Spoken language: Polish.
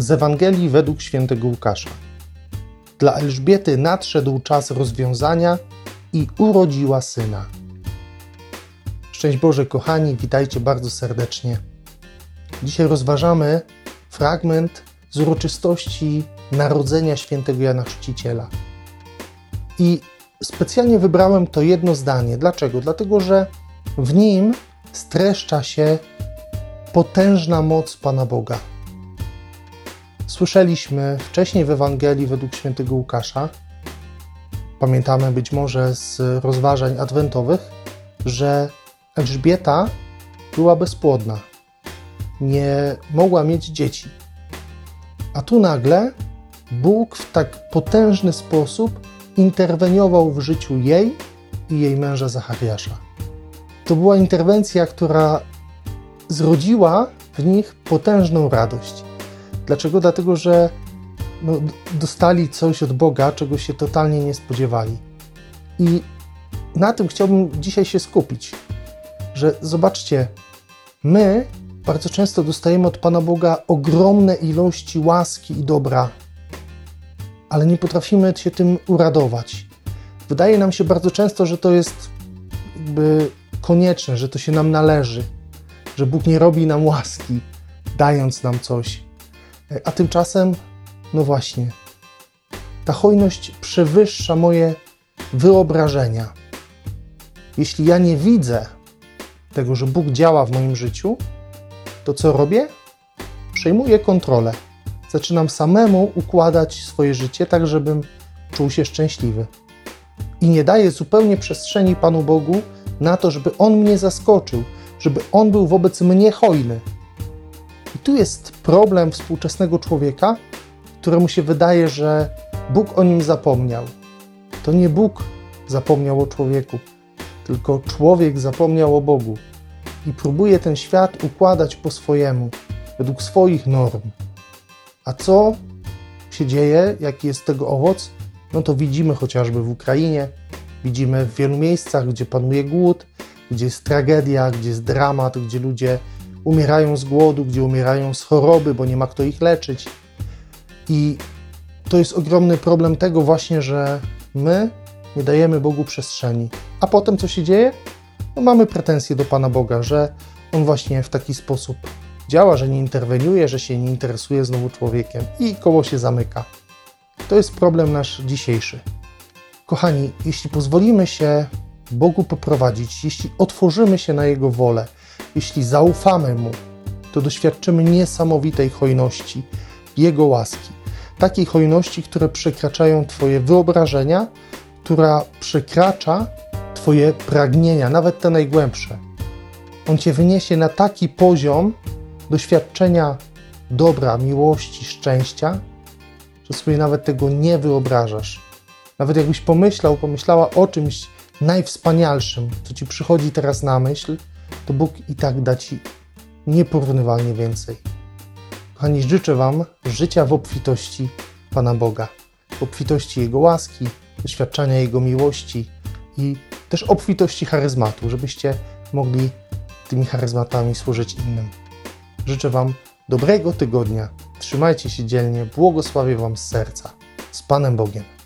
Z Ewangelii według świętego Łukasza. Dla Elżbiety nadszedł czas rozwiązania i urodziła syna. Szczęść Boże, kochani, witajcie bardzo serdecznie. Dzisiaj rozważamy fragment z uroczystości narodzenia świętego Jana Chrzciciela. I specjalnie wybrałem to jedno zdanie. Dlaczego? Dlatego, że w nim streszcza się potężna moc Pana Boga. Słyszeliśmy wcześniej w Ewangelii według świętego Łukasza, pamiętamy być może z rozważań adwentowych, że Elżbieta była bezpłodna, nie mogła mieć dzieci. A tu nagle Bóg w tak potężny sposób interweniował w życiu jej i jej męża Zachariasza. To była interwencja, która zrodziła w nich potężną radość. Dlaczego? Dlatego, że no, dostali coś od Boga, czego się totalnie nie spodziewali. I na tym chciałbym dzisiaj się skupić, że zobaczcie, my bardzo często dostajemy od Pana Boga ogromne ilości łaski i dobra, ale nie potrafimy się tym uradować. Wydaje nam się bardzo często, że to jest jakby konieczne, że to się nam należy, że Bóg nie robi nam łaski, dając nam coś. A tymczasem, no właśnie, ta hojność przewyższa moje wyobrażenia. Jeśli ja nie widzę tego, że Bóg działa w moim życiu, to co robię? Przejmuję kontrolę. Zaczynam samemu układać swoje życie tak, żebym czuł się szczęśliwy. I nie daję zupełnie przestrzeni Panu Bogu na to, żeby On mnie zaskoczył, żeby On był wobec mnie hojny. Tu jest problem współczesnego człowieka, któremu się wydaje, że Bóg o nim zapomniał. To nie Bóg zapomniał o człowieku, tylko człowiek zapomniał o Bogu i próbuje ten świat układać po swojemu, według swoich norm. A co się dzieje, jaki jest tego owoc? No to widzimy chociażby w Ukrainie, widzimy w wielu miejscach, gdzie panuje głód, gdzie jest tragedia, gdzie jest dramat, gdzie ludzie umierają z głodu, gdzie umierają z choroby, bo nie ma kto ich leczyć. I to jest ogromny problem tego właśnie, że my nie dajemy Bogu przestrzeni. A potem co się dzieje? No mamy pretensje do Pana Boga, że On właśnie w taki sposób działa, że nie interweniuje, że się nie interesuje znowu człowiekiem i koło się zamyka. To jest problem nasz dzisiejszy. Kochani, jeśli pozwolimy się Bogu poprowadzić, jeśli otworzymy się na Jego wolę, jeśli zaufamy Mu, to doświadczymy niesamowitej hojności, Jego łaski. Takiej hojności, które przekraczają Twoje wyobrażenia, która przekracza Twoje pragnienia, nawet te najgłębsze. On Cię wyniesie na taki poziom doświadczenia dobra, miłości, szczęścia, że sobie nawet tego nie wyobrażasz. Nawet jakbyś pomyślał, pomyślała o czymś najwspanialszym, co Ci przychodzi teraz na myśl, to Bóg i tak da Ci nieporównywalnie więcej. Kochani, życzę Wam życia w obfitości Pana Boga, w obfitości Jego łaski, doświadczania Jego miłości i też obfitości charyzmatu, żebyście mogli tymi charyzmatami służyć innym. Życzę Wam dobrego tygodnia. Trzymajcie się dzielnie. Błogosławię Wam z serca. Z Panem Bogiem.